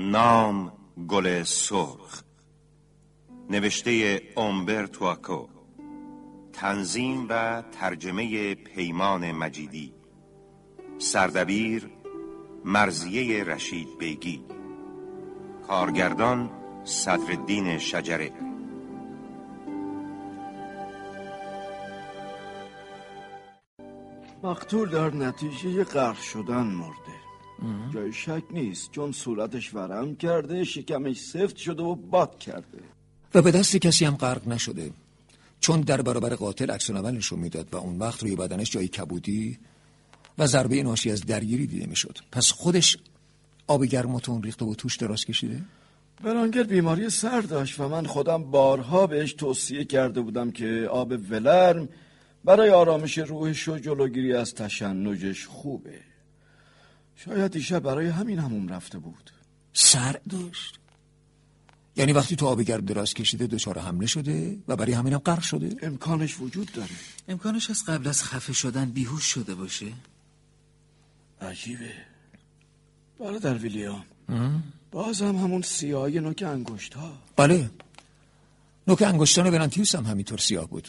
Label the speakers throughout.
Speaker 1: نام گل سرخ نوشته اومبر توکو تنظیم و ترجمه پیمان مجیدی سردبیر مرزیه رشید بیگی کارگردان صدرالدین شجره.
Speaker 2: مقتول در نتیجه غرق شدن مرده. جای شک نیست چون صورتش ورم کرده شکمش سفت شده و باد کرده.
Speaker 3: و به دست کسی هم غرق نشده. چون در برابر قاتل عکس نشون می‌داد و اون وقت روی بدنش جای کبودی و ضربه ناشی از درگیری دیده می‌شد. پس خودش آب گرماتون ریخته و توش دراز کشیده؟
Speaker 2: برانگر بیماری سر داشت و من خودم بارها بهش توصیه کرده بودم که آب ولرم برای آرامش روحش و جلوگیری از تشنجش خوبه. شاید دیشب برای همین همون رفته بود.
Speaker 3: سر داشت. یعنی وقتی تو آب گرم دراز کشیده دچار حمله شده و برای همین هم غرق شده؟
Speaker 2: امکانش وجود داره.
Speaker 4: امکانش از قبل از خفه شدن بیهوش شده باشه.
Speaker 2: عجیبه. برادر ویلیام. باز هم همون سیاهی نوک انگشت ها
Speaker 3: بله. نوک انگشتان برانتیوس هم همینطور سیاه بود.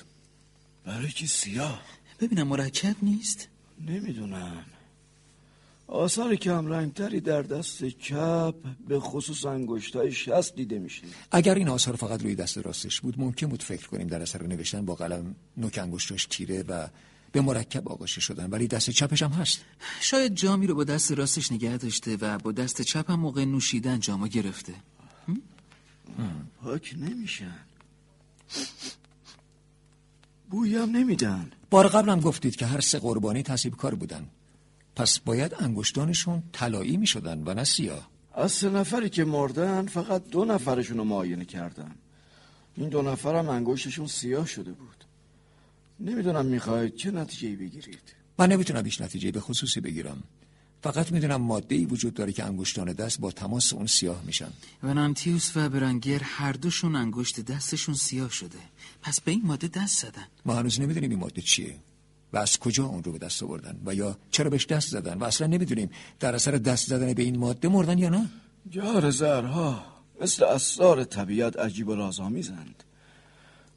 Speaker 2: برای چی سیاه؟
Speaker 4: ببینم مرکب نیست؟
Speaker 2: نمی‌دونم. آثار کم رنگتری در دست چپ به خصوص انگشتای شست دیده میشه
Speaker 3: اگر این آثار فقط روی دست راستش بود ممکن بود فکر کنیم در اثر نوشتن با قلم نوک انگشتاش تیره و به مرکب آغاشه شدن. ولی دست چپش هم هست.
Speaker 4: شاید جامی رو با دست راستش نگه داشته و با دست چپ هم موقع نوشیدن جامو گرفته.
Speaker 2: پاک نمیشن. بویی هم نمیدن.
Speaker 3: بار قبلم گفتید که هر سه قربانی تصیب کار بودن. پس باید انگشتانشون طلایی می شدن و نه سیاه.
Speaker 2: از سه نفری که مردن فقط دو نفرشون رو معاینه کردن. این دو نفرم انگشتشون سیاه شده بود. نمی‌دونم می‌خواید چه نتیجه بگیرید.
Speaker 3: من نمی‌تونم بیش نتیجه به خصوصی بگیرم. فقط می‌دونم ماده ای وجود داره که انگشتان دست با تماس اون سیاه میشن.
Speaker 4: ونانتیوس و برانگر هر دوشون انگشت دستشون سیاه شده. پس به این ماده دست زدن.
Speaker 3: ما هنوز نمی‌دونیم این ماده چیه. و از کجا اون رو به دست آوردن؟ و یا چرا بهش دست زدن؟ و اصلا نمی‌دونیم در اثر دست زدن به این ماده مردن یا نه؟
Speaker 2: جار زرها مثل اسرار طبیعت عجیب و رازآمیزند.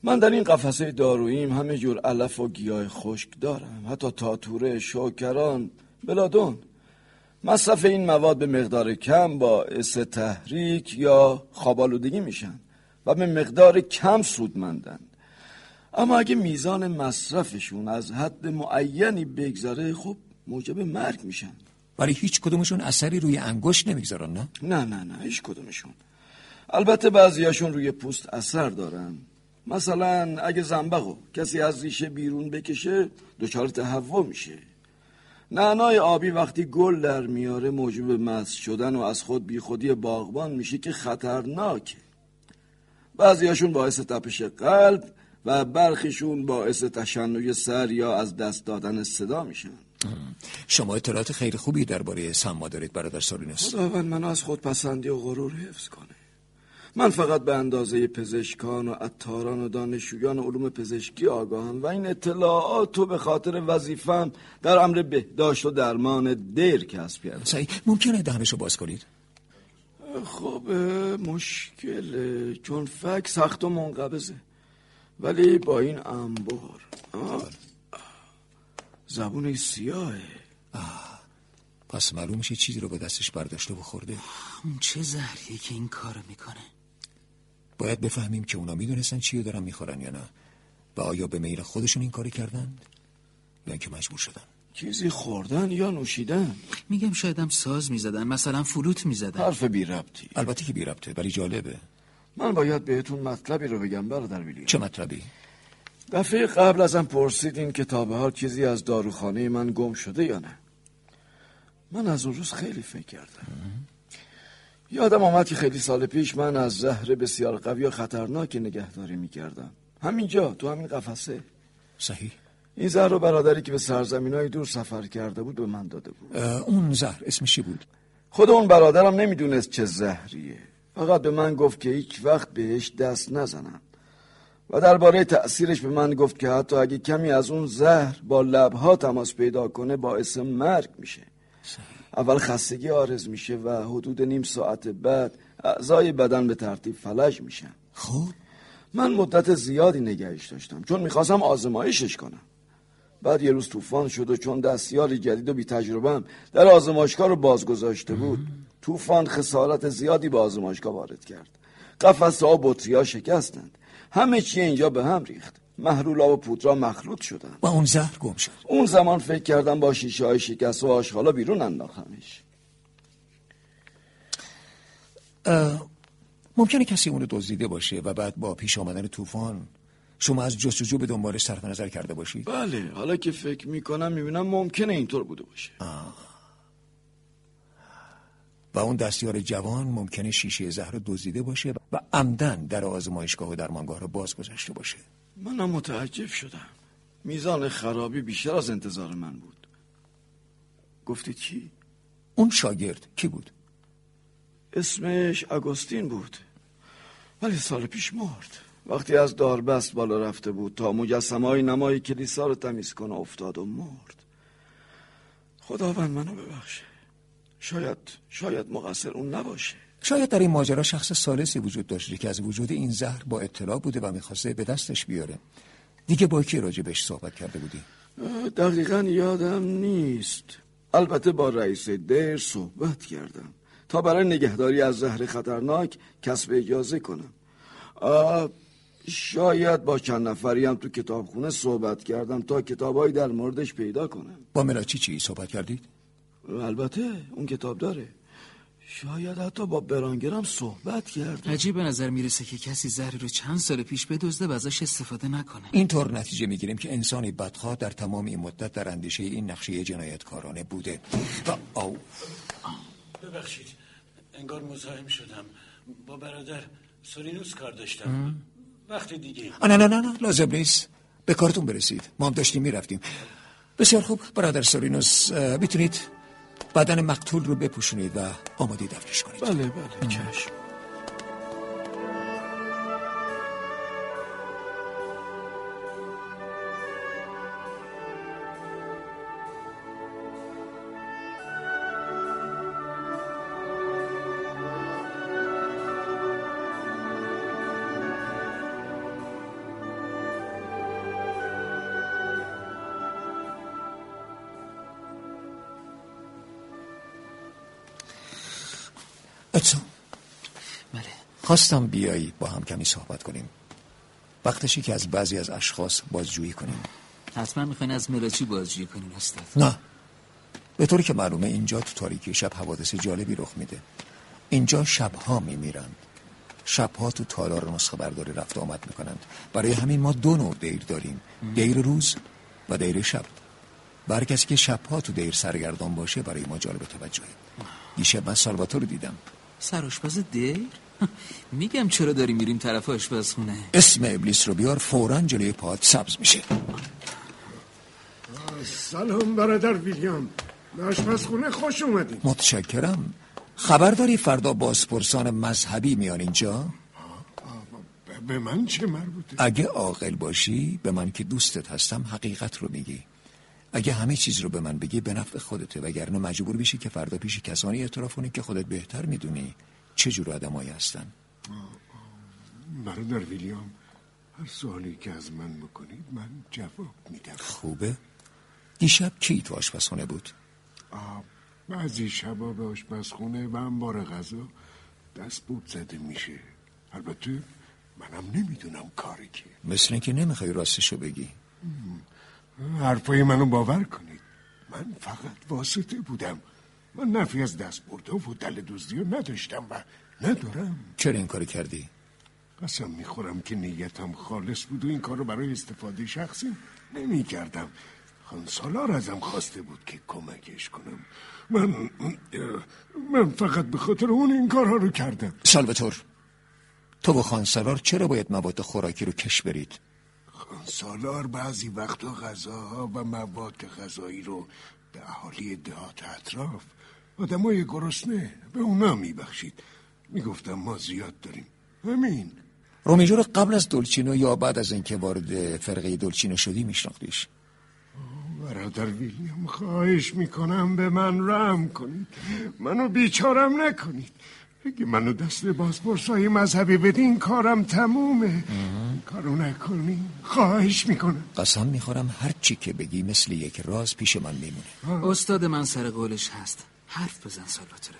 Speaker 2: من در این قفسه داروییم همه جور علف و گیاه خشک دارم. حتی تاتوره شوکران بلادون. مصرف این مواد به مقدار کم باعث تحریک یا خوابالودگی میشن و به مقدار کم سودمندند. اما اگه میزان مصرفشون از حد معینی بگذاره خب موجب مرگ میشن.
Speaker 3: ولی هیچ کدومشون اثری روی انگشت نمی‌گذارن نه؟
Speaker 2: نه نه نه هیچ کدومشون. البته بعضیاشون روی پوست اثر دارن. مثلا اگه زنبقو کسی از ریشه بیرون بکشه دچار تهوع میشه. نعنای آبی وقتی گل در میاره موجب مس شدن و از خود بیخودی باغبان میشه که خطرناکه. بعضیاشون باعث تپش قلب و برخیشون باعث تشنج سر یا از دست دادن صدا میشن.
Speaker 3: شما اطلاعات خیلی خوبی درباره سما دارید برادر سالینس
Speaker 2: خداوند منو از خود پسندی و غرور حفظ کنه. من فقط به اندازه پزشکان و عطاران و دانشجویان علوم پزشکی آگاهم و این اطلاعات رو به خاطر وظیفم در امر بهداشت و درمان دیر کسب کردم.
Speaker 3: صحیح ممکنه دهنشو باز کنید؟
Speaker 2: خب مشکل چون فک سخت و منقبضه. ولی با این انبار زبون سیاهه.
Speaker 3: پس معلوم میشه چیزی رو به دستش برداشته و خورده.
Speaker 4: اون چه زهریه که این کارو می‌کنه.
Speaker 3: باید بفهمیم که اونا می‌دونستن چی رو دارن می‌خورن یا نه و آیا به میل خودشون این کاری کردن یا اینکه مجبور شدن.
Speaker 2: چیزی خوردن یا نوشیدن؟
Speaker 4: میگم شایدم ساز می‌زدن مثلا فلوت می‌زدن.
Speaker 2: حرف بی ربطی.
Speaker 3: البته که بی ربطه ولی جالبه.
Speaker 2: من باید بهتون مطلبی رو بگم برادر ویلیام.
Speaker 3: چه مطلبی؟
Speaker 2: دفعه قبل ازم پرسیدین که تا به حال چیزی از داروخانه من گم شده یا نه. من از اون روز خیلی فکر کردم. یادم آمد که خیلی سال پیش من از زهر بسیار قوی و خطرناکی نگهداری می‌کردم. همینجا تو همین قفسه.
Speaker 3: صحیح.
Speaker 2: این زهر رو برادری که به سرزمین های دور سفر کرده بود به من داده بود.
Speaker 3: اون زهر اسمش بود؟
Speaker 2: خود اون برادرم نمی‌دونست چه زهریه. فقط به من گفت که هیچ وقت بهش دست نزنم. و درباره تأثیرش به من گفت که حتی اگه کمی از اون زهر با لبها تماس پیدا کنه باعث مرگ میشه. اول خستگی آرز میشه و حدود نیم ساعت بعد اعضای بدن به ترتیب فلج میشن.
Speaker 3: خب.
Speaker 2: من مدت زیادی نگهش داشتم. چون می‌خواستم آزمایشش کنم. بعد یه روز طوفان شد و چون دستیار جدید و بی تجربهم در آزمایشگاه رو باز گذاشته بود طوفان خسارت زیادی به آزمایشگاه وارد کرد. قفص ها و بطری ها شکستند. همه چی اینجا به هم ریخت. محلولا و پودرا مخلوط شدن
Speaker 3: و اون زهر گم شد.
Speaker 2: اون زمان فکر کردم با شیشه های شکست و آشغالا بیرون انداختمش.
Speaker 3: ممکنه کسی اونو دزدیده باشه و بعد با پیش آمدن طوفان شما از جستجو به دنبالش صرف نظر کرده باشید؟
Speaker 2: بله حالا که فکر می‌کنم می‌بینم ممکنه اینطور بوده باشه.
Speaker 3: و اون دستیار جوان ممکنه شیشه زهر رو دزدیده باشه و عمدن در آزمایشگاه و درمانگاه رو باز گذاشته باشه.
Speaker 2: منم متعجب شدم. میزان خرابی بیشتر از انتظار من بود. گفتی چی؟
Speaker 3: اون شاگرد کی بود؟
Speaker 2: اسمش اگوستین بود. ولی سال پیش مرد. وقتی از داربست بالا رفته بود تا مجسمه های نمای کلیسا رو تمیز کنه افتاد و مرد. خداوند منو ببخشه شاید شاید مقصر اون نباشه.
Speaker 3: شاید در این ماجرا شخص سالسی وجود داشته که از وجود این زهر با اطلاع بوده و می‌خواسته به دستش بیاره. دیگه با کی راجع بهش صحبت کرده بودی؟
Speaker 2: دقیقا یادم نیست. البته با رئیس دیر صحبت کردم. تا برای نگهداری از زهر خطرناک کسب اجازه کنم. شاید با چند نفری هم تو کتابخونه صحبت کردم تا کتابهایی در موردش پیدا کنم.
Speaker 3: با ملاچی چی صحبت کردید؟
Speaker 2: البته اون کتاب داره. شاید حتی با برانگرم صحبت کردم
Speaker 4: عجیب به نظر می‌رسه که کسی زهری رو چند سال پیش بدزده و ازش استفاده نکنه.
Speaker 3: اینطور نتیجه می‌گیریم که انسانی بدخواه در تمام این مدت در اندیشه این نقشه جنایتکارانه بوده. و آو.
Speaker 5: ببخشید انگار مزاحم شدم. با برادر سورینوس کار داشتم. وقت دیگه.
Speaker 3: نه نه نه نه لازم نیست. به کارتون برسید. ما هم داشتیم می‌رفتیم. بسیار خوب برادر سورینوس می‌تونید بدن مقتول رو بپوشونید و آماده دفنش کنید.
Speaker 2: بله بله چشم.
Speaker 3: اتسو
Speaker 4: بله.
Speaker 3: خواستم بیایی با هم کمی صحبت کنیم. وقتشی که از بعضی از اشخاص بازجویی کنیم.
Speaker 4: حتما می‌خواین از ملاچی بازجویی کنین استاد.
Speaker 3: نه. به طوری که معلومه اینجا تو تاریکی شب حوادث جالبی رخ میده. اینجا شبها میمیرن شبها تو تالار نسخه برداری رفت و آمد می‌کنند. برای همین ما دو نوع دیر داریم. دیر روز و دیر شب. برای کسی که شبها تو دیر سرگردان باشه برای ما جالب توجهه. دیشب من سالواتو رو دیدم.
Speaker 4: سرآشپز دیر؟ میگم چرا داریم میریم طرف آشپزخونه؟
Speaker 3: اسم ابلیس رو بیار فورا جلوی پات سبز میشه.
Speaker 6: سلام برادر ویلیام. به آشپزخونه خوش اومدید.
Speaker 3: متشکرم. خبر داری فردا بازپرسان مذهبی میان اینجا؟
Speaker 6: به من چه مربوطه؟
Speaker 3: اگه عاقل باشی به من که دوستت هستم حقیقت رو میگی. اگه همه چیز رو به من بگی به نفع خودته. وگرنه مجبور بشی که فردا پیش کسانی اعتراف کنی که خودت بهتر می‌دونی چه جور آدمایی هستن.
Speaker 6: برادر ویلیام هر سوالی که از من بکنید من جواب میدم.
Speaker 3: خوبه. دیشب کی تو آشپزخونه بود؟
Speaker 6: آه، بعضی شبا به آشپزخونه و انبار غذا دست بود زده میشه. البته منم نمی‌دونم کاری که.
Speaker 3: مثل اینکه نمی‌خوای راستشو بگی.
Speaker 6: حرفای منو باور کنید. من فقط واسطه بودم. من نفی از دست برده و دل دزدی رو نداشتم و ندارم.
Speaker 3: چرا این کاری کردی؟
Speaker 6: قسم می‌خورم که نیتم خالص بود و این کار رو برای استفاده شخصی نمی کردم خانسالار ازم خواسته بود که کمکش کنم. من من فقط به خاطر اون این کارها رو کردم.
Speaker 3: سالواتور تو و خانسالار چرا باید مواد خوراکی رو کش برید؟
Speaker 6: خانسالار بعضی وقتا غذاها و مواد غذایی رو به اهالی دهات اطراف آدمای گرسنه به اونا میبخشید. می‌گفتم ما زیاد داریم. همین.
Speaker 3: رومیجو رو قبل از دولچینو یا بعد از اینکه وارد فرقه دولچینو شدی میشناختیش؟
Speaker 6: برادر ویلیام خواهش می‌کنم به من رحم کنید. منو بیچارم نکنید. اگه منو دست بازپرسای مذهبی بدین کارم تمومه. کارو نکنین خواهش می‌کنم.
Speaker 3: قسم می‌خورم هر چی که بگی مثل یک راز پیش من میمونه.
Speaker 4: استاد من سر قولش هست. حرف بزن سالواتره.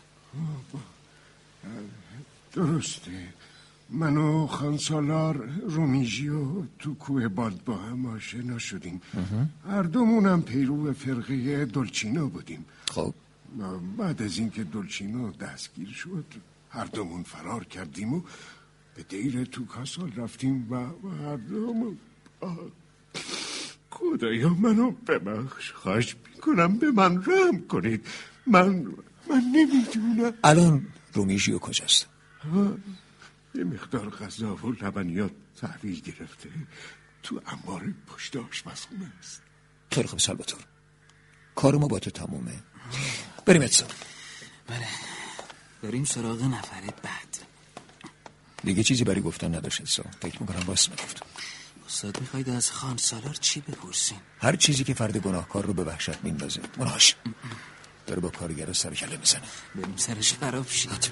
Speaker 6: درسته. من و خانسالار رومیژیو تو کوه باد با هم آشنا شدیم. هر دومونم پیرو فرقه دلچینو بودیم.
Speaker 3: خب.
Speaker 6: بعد از اینکه دلچینو دستگیر شد هر دومون فرار کردیم و به دیر تو کاسال رفتیم و هر دومون خدایا منو ببخش. خواهش می‌کنم به من رحم کنید. من من نمی‌دونم.
Speaker 3: الان رومیژیو کجاست؟
Speaker 6: یه مقدار غذا و لبنیات تحویل گرفته. تو انبار پشت آشپزخونه است.
Speaker 3: خیلی خوب سالباتور کار ما با تو تمومه. بریم اتسا
Speaker 4: بله. بریم سراغ نفر بعد.
Speaker 3: دیگه چیزی برای گفتن نداشت اتسا فکر می‌کنم راست می‌گفت.
Speaker 4: استاد می‌خواید از خان سالار چی بپرسین؟
Speaker 3: هر چیزی که فرد گناهکار رو به وحشت میندازه. مناش. داره با کارگر سر کله می‌زنه.
Speaker 4: بریم سرش خراب شید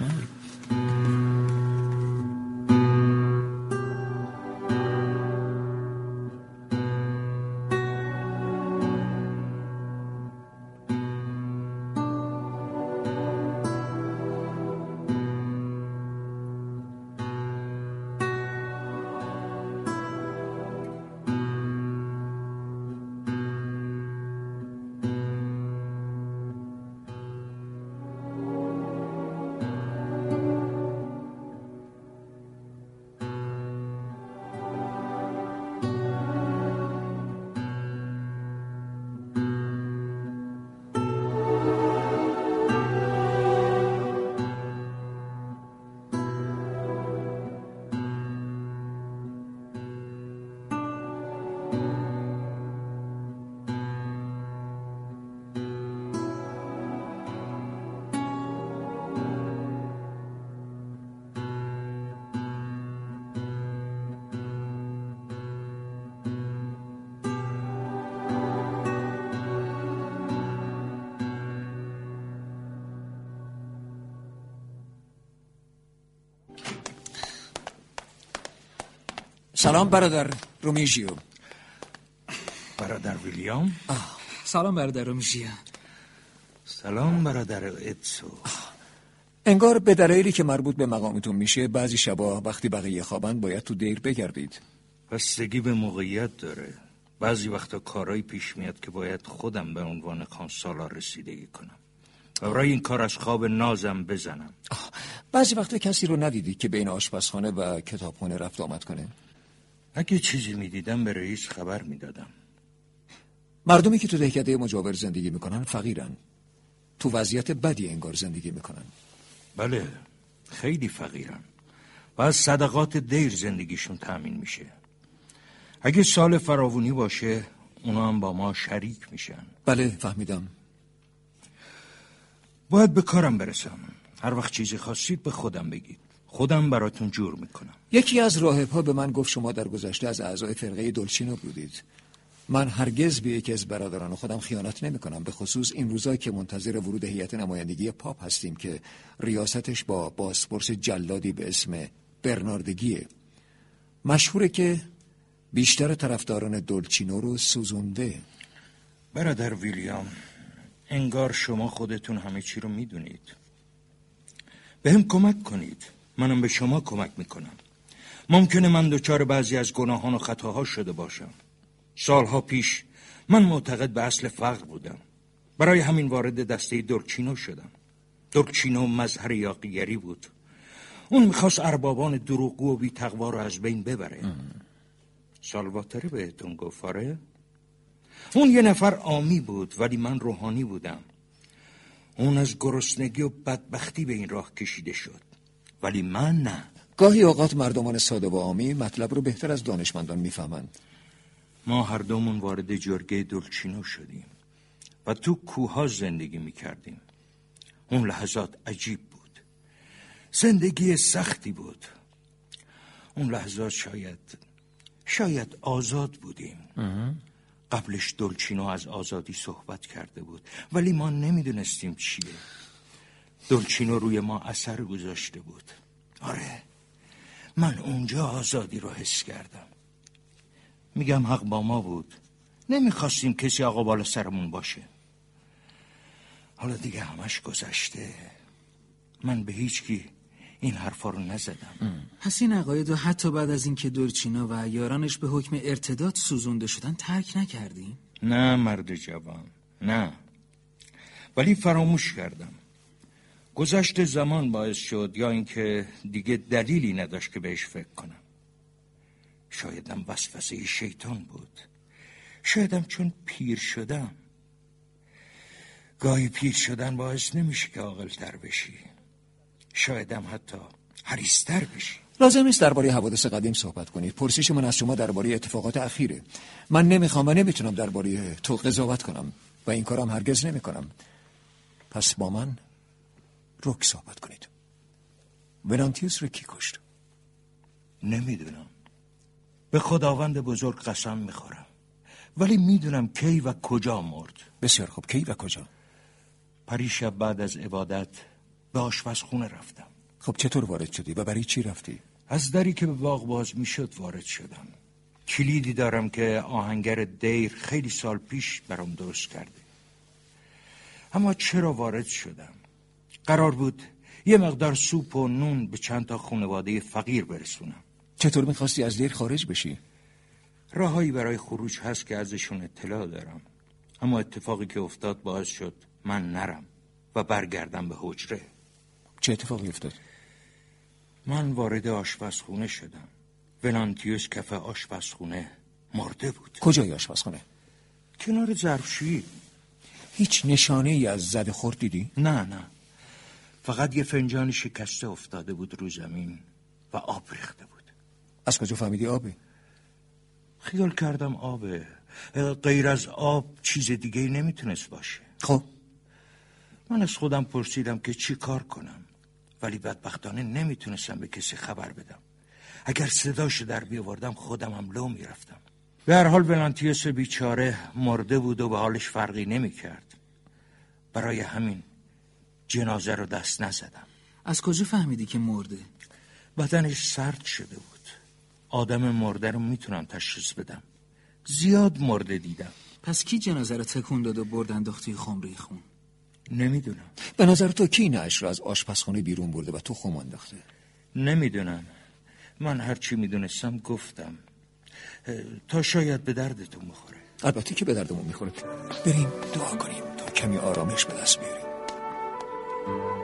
Speaker 3: سلام برادر رومیژیو.
Speaker 7: برادر ویلیام.
Speaker 4: سلام برادر رومیژیا
Speaker 7: سلام برادر ادسو
Speaker 3: انگار به دلایلی که مربوط به مقامتون میشه بعضی شبا وقتی بقیه خوابن باید تو دیر بگردید.
Speaker 7: بستگی به موقعیت داره. بعضی وقتا کارایی پیش میاد که باید خودم به عنوان کانسالا رسیدگی کنم. و برای این کار از خواب نازم بزنم.
Speaker 3: آه، بعضی وقتا کسی رو ندیدید که بین آشپزخانه و کتابخونه رفت آمد کنه؟
Speaker 7: اگه چیزی می‌دیدم به رئیس خبر می‌دادم.
Speaker 3: مردمی که تو دهکده مجاور زندگی می‌کنن فقیرن. تو وضعیت بدی انگار زندگی می‌کنن.
Speaker 7: بله خیلی فقیرن. و از صدقات دیر زندگیشون تأمین میشه. اگه سال فراوونی باشه اونا هم با ما شریک میشن.
Speaker 3: بله فهمیدم.
Speaker 7: باید به کارم برسم. هر وقت چیزی خواستید به خودم بگید. خودم براتون جور می‌کنم.
Speaker 3: یکی از راهبها به من گفت شما در گذشته از اعضای فرقه دلچینو بودید. من هرگز به یکی از برادران خودم خیانت نمی کنم به خصوص این روزا که منتظر ورود هیئت نمایندگی پاپ هستیم که ریاستش با باسپورس جلادی به اسم برناردگیه مشهوره که بیشتر طرفداران دلچینو رو سوزونده.
Speaker 7: برادر ویلیام انگار شما خودتون همه چی رو می‌دونید. به هم کمک کنید. منم به شما کمک می‌کنم. ممکنه من دچار بعضی از گناهان و خطاها شده باشم. سالها پیش من معتقد به اصل فقر بودم. برای همین وارد دسته دورچینو شدم. دورچینو مظهر یاقیگری بود. اون می‌خواست اربابان دروغگو و بی تقوا رو از بین ببره. سالواتره بهتون گفت آره؟ اون یه نفر آمی بود ولی من روحانی بودم. اون از گرسنگی و بدبختی به این راه کشیده شد. ولی من نه.
Speaker 3: گاهی اوقات مردمان ساده و عامی مطلب رو بهتر از دانشمندان می‌فهمند.
Speaker 7: ما هر دومون وارد جرگه دلچینو شدیم و تو کوها زندگی می‌کردیم. اون لحظات عجیب بود. زندگی سختی بود. اون لحظات شاید شاید آزاد بودیم. قبلش دلچینو از آزادی صحبت کرده بود. ولی ما نمی‌دونستیم چیه. دلچینو روی ما اثر گذاشته بود. آره من اونجا آزادی رو حس کردم. میگم حق با ما بود. نمی‌خواستیم کسی آقا بالا سرمون باشه. حالا دیگه همش گذشته. من به هیچ کی این حرفا رو نزدم.
Speaker 4: پس این عقاید رو حتی بعد از اینکه دورچینا و یارانش به حکم ارتداد سوزونده شدن ترک نکردیم
Speaker 7: نه مرد جوان نه. ولی فراموش کردم. گذشت زمان باعث شد یا اینکه دیگه دلیلی نداشت که بهش فکر کنم. شایدم وسوسه شیطان بود. شایدم چون پیر شدم. گاهی پیر شدن باعث نمیشه که تر بشی. شایدم حتی حریستر بشی.
Speaker 3: لازم نیست درباره حوادث قدیم صحبت کنید پرسش من از شما درباره اتفاقات اخیره. من نمی‌خوام و نمی‌تونم درباره تو قضاوت کنم و این کارم هرگز نمی‌کنم. پس با من رک صحبت کنید. ونانتیوس رو کی کشت؟
Speaker 7: نمی‌دونم. به خداوند بزرگ قسم می‌خورم. ولی می‌دونم کی و کجا مرد.
Speaker 3: بسیار خوب. کی و کجا؟
Speaker 7: پریشب بعد از عبادت به آشپزخونه رفتم.
Speaker 3: خب چطور وارد شدی و برای چی رفتی؟
Speaker 7: از دری که به باغ باز می‌شد وارد شدم. کلیدی دارم که آهنگر دیر خیلی سال پیش برام درست کرده. اما چرا وارد شدم؟ قرار بود یه مقدار سوپ و نون به چند تا خانواده فقیر برسونم
Speaker 3: چطور می‌خواستی از دیر خارج بشی؟
Speaker 7: راههایی برای خروج هست که ازشون اطلاع دارم اما اتفاقی که افتاد باعث شد من نرم و برگردم به حجره
Speaker 3: چه اتفاقی افتاد؟
Speaker 7: من وارد آشپزخونه شدم ولانتیوس کف آشپزخونه مرده بود
Speaker 3: کجای آشپزخونه؟
Speaker 7: کنار ظرفشویی
Speaker 3: هیچ نشانه ای از زد خورد دیدی؟
Speaker 7: نه نه فقط یه فنجان شکسته افتاده بود رو زمین و آب ریخته بود.
Speaker 3: از کجا فهمیدی آبه؟
Speaker 7: خیال کردم آبه. غیر از آب چیز دیگه نمی‌تونست باشه.
Speaker 3: خب.
Speaker 7: من از خودم پرسیدم که چی کار کنم. ولی بدبختانه نمی‌تونستم به کسی خبر بدم. اگر صداش در بیاوردم خودم هم لو می‌رفتم. به هر حال ولانتیوس بیچاره مرده بود و به حالش فرقی نمی‌کرد. برای همین جنازه رو دست نزدم.
Speaker 4: از کجا فهمیدی که مرده؟
Speaker 7: بدنش سرد شده بود. آدم مرده رو می‌تونم تشخیص بدم. زیاد مرده دیدم.
Speaker 4: پس کی جنازه رو تکون داد و برد انداختی خمری خون؟
Speaker 7: نمی‌دونم.
Speaker 3: به نظر تو کی نعش رو از آشپزخانه بیرون برده و تو خم انداخته؟
Speaker 7: نمی‌دونم. من هرچی می‌دونستم گفتم. تا شاید به دردتون می‌خوره
Speaker 3: البته که به دردمون می‌خوره. بریم دعا کنیم تا کمی آرامش به دست بیاریم. thank you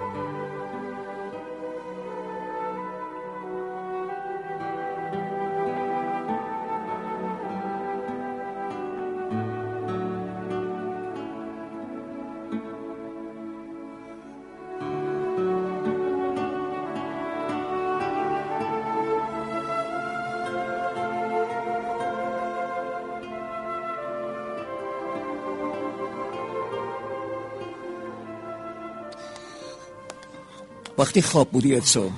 Speaker 3: وقتی خواب بودی ادسو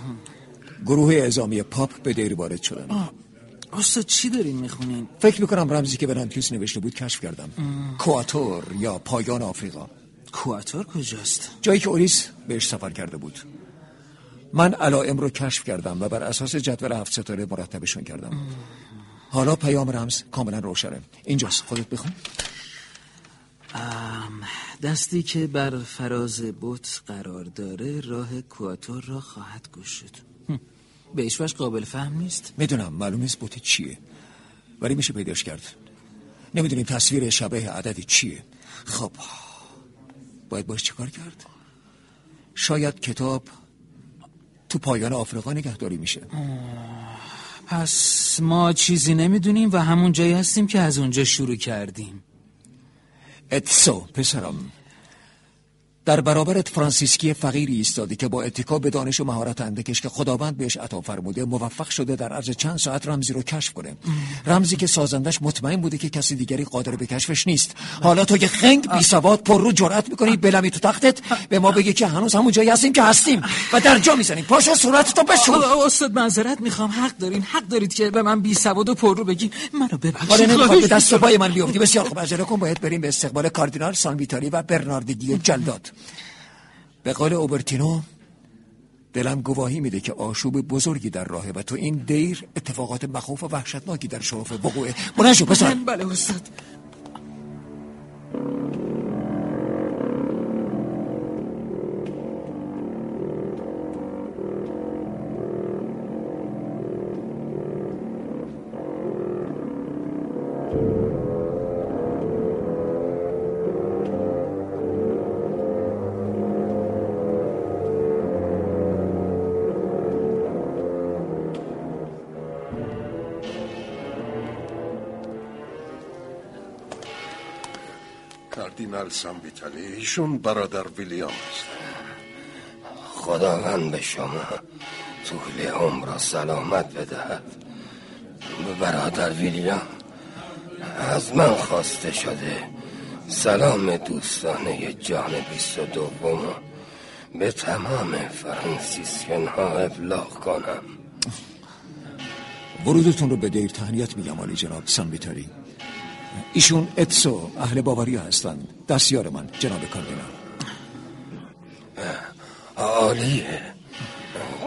Speaker 3: گروه اعزامی پاپ به دیر وارد شدن.
Speaker 4: استاد چی دارین می‌خونین؟
Speaker 3: فکر می‌کنم رمزی که برانتیوس نوشته بود کشف کردم. کواتور یا پایان آفریقا.
Speaker 4: کواتور کجاست؟
Speaker 3: جایی که اولیس بهش سفر کرده بود. من علائم رو کشف کردم و بر اساس جدول هفت ستاره مرتبشون کردم. حالا پیام رمز کاملا روشنه. اینجاست. خودت بخون.
Speaker 4: دستی که بر فراز بوت قرار داره راه کواتور را خواهد گشود به ایش قابل فهم نیست.
Speaker 3: می‌دونم معلوم نیست بوت چیه. ولی میشه پیداش کرد. نمی‌دونیم تصویر شبه عددی چیه. خب باید باش چیکار کرد؟ شاید کتاب تو پایان آفریقا نگهداری میشه.
Speaker 4: پس ما چیزی نمی‌دونیم و همون جایی هستیم که از اونجا شروع کردیم.
Speaker 3: اتسو پسرم در برابرت فرانسیسکی فقیری ایستاده که با اتکا به دانش و مهارت اندکش که خداوند بهش عطا فرموده موفق شده در عرض چند ساعت رمزی رو کشف کنه. رمزی که سازندش مطمئن بوده که کسی دیگری قادر به کشفش نیست. حالا تو یه خنگ بی سواد پر رو جرأت می‌کنی بلمی تو تختت به ما بگی که هنوز همون جایی هستیم که هستیم و در جا می‌زنیم. پاشو صورت تو بشور
Speaker 4: استاد معذرت می‌خوام. حق دارین حق دارید که به من بی سواد و پر رو بگی. منو ببخشید.
Speaker 3: آره به دست و پای من بیفتی. بسیار خوب. عجله کن باید بریم به استقبال کاردینال سانویتالی و برناردگی جلداد به قول اوبرتینو دلم گواهی میده که آشوب بزرگی در راهه و تو این دیر اتفاقات مخوف و وحشتناکی در شرف وقوعه. بلند
Speaker 4: بله استاد.
Speaker 6: کاردینال سامبیتالی ایشون برادر ویلیام است
Speaker 8: خداوند به شما طول عمر را سلامت بدهد. برادر ویلیام از من خواسته شده سلام دوستانه جان بیست و دوم به تمام فرانسیسکن ها ابلاغ کنم.
Speaker 3: ورودتون رو به دیر تهنیت میگم آلی جناب سانویتالی ایشون اتسو اهل باواریا هستند. دستیار من جناب کاردینال.
Speaker 8: عالیه.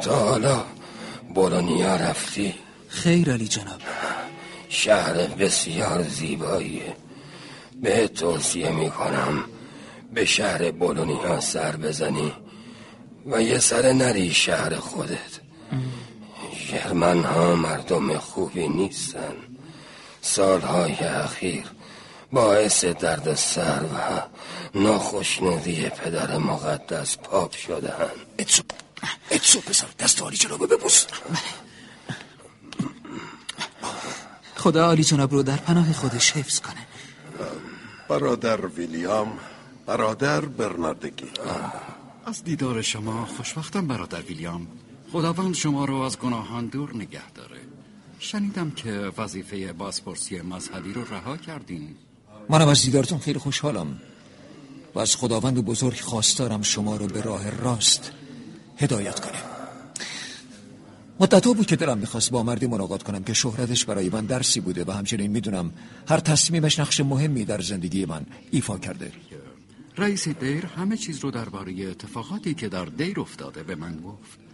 Speaker 8: تا حالا بولونیا رفتی؟
Speaker 4: خیر علی جناب.
Speaker 8: شهر بسیار زیباییه به توصیه می‌کنم به شهر بولونیا سر بزنی و یه سر نری شهر خودت. جرمن ها مردم خوبی نیستن. سالهای اخیر باعث درد سر و ناخشنودی پدر مقدس پاپ شدهن
Speaker 3: اتسو اتسو پسر دست آلی جناب ببوس.
Speaker 4: خدا عالی جناب رو در پناه خودش حفظ کنه.
Speaker 6: برادر ویلیام برادر برناردگی.
Speaker 9: از دیدار شما خوشبختم برادر ویلیام. خداوند شما رو از گناهان دور نگه داره. شنیدم که وظیفه بازپرسی مذهبی رو رها کردین.
Speaker 3: منم از دیدارتون خیلی خوشحالم و از خداوند بزرگ خواستارم شما رو به راه راست هدایت کنه مدت بود که دلم می‌خواست با مردی ملاقات کنم که شهرتش برای من درسی بوده و همچنین می‌دونم هر تصمیمش نقش مهمی در زندگی من ایفا کرده.
Speaker 9: رئیس دیر همه چیز رو درباره اتفاقاتی که در دیر افتاده به من گفت.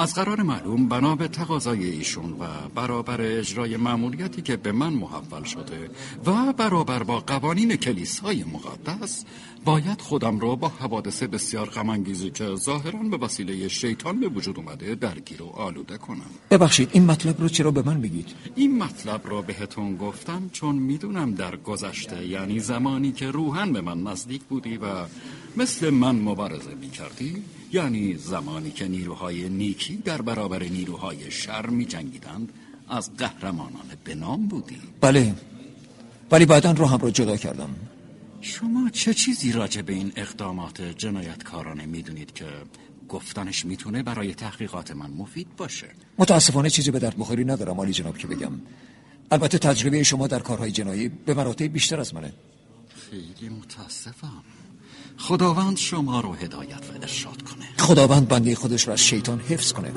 Speaker 9: از قرار معلوم بنا به تقاضای ایشون و برابر اجرای معمولیتی که به من محول شده و برابر با قوانین کلیسای مقدس باید خودم را با حوادث بسیار غمانگیزی که ظاهرا به وسیله شیطان به وجود اومده درگیر و آلوده کنم.
Speaker 3: ببخشید این مطلب رو چرا به من میگید
Speaker 9: این مطلب را بهتون گفتم چون می‌دونم در گذشته یعنی زمانی که روحن به من نزدیک بودی و مثل من مبارزه می‌کردی یعنی زمانی که نیروهای نیکی در برابر نیروهای شر می جنگیدند از قهرمانان به نام بودی
Speaker 3: بله. ولی بعدا رو هم رو جدا کردم.
Speaker 9: شما چه چیزی راجع به این اقدامات جنایتکارانه می‌دونید که گفتنش می‌تونه برای تحقیقات من مفید باشه؟
Speaker 3: متاسفانه چیزی به درد بخوری ندارم عالی جناب که بگم. البته تجربه شما در کارهای جنایی به مراتب بیشتر از منه.
Speaker 9: خیلی متاسفم. خداوند شما رو هدایت و ارشاد کنه.
Speaker 3: خداوند بنده خودش رو از شیطان حفظ کنه.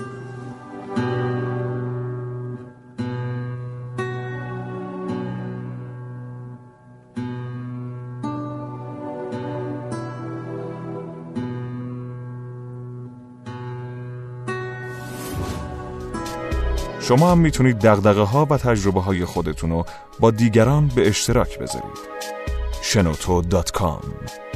Speaker 10: شما هم می‌تونید دقدقه ها و تجربه های خودتون رو با دیگران به اشتراک بذارید. شنوتو.com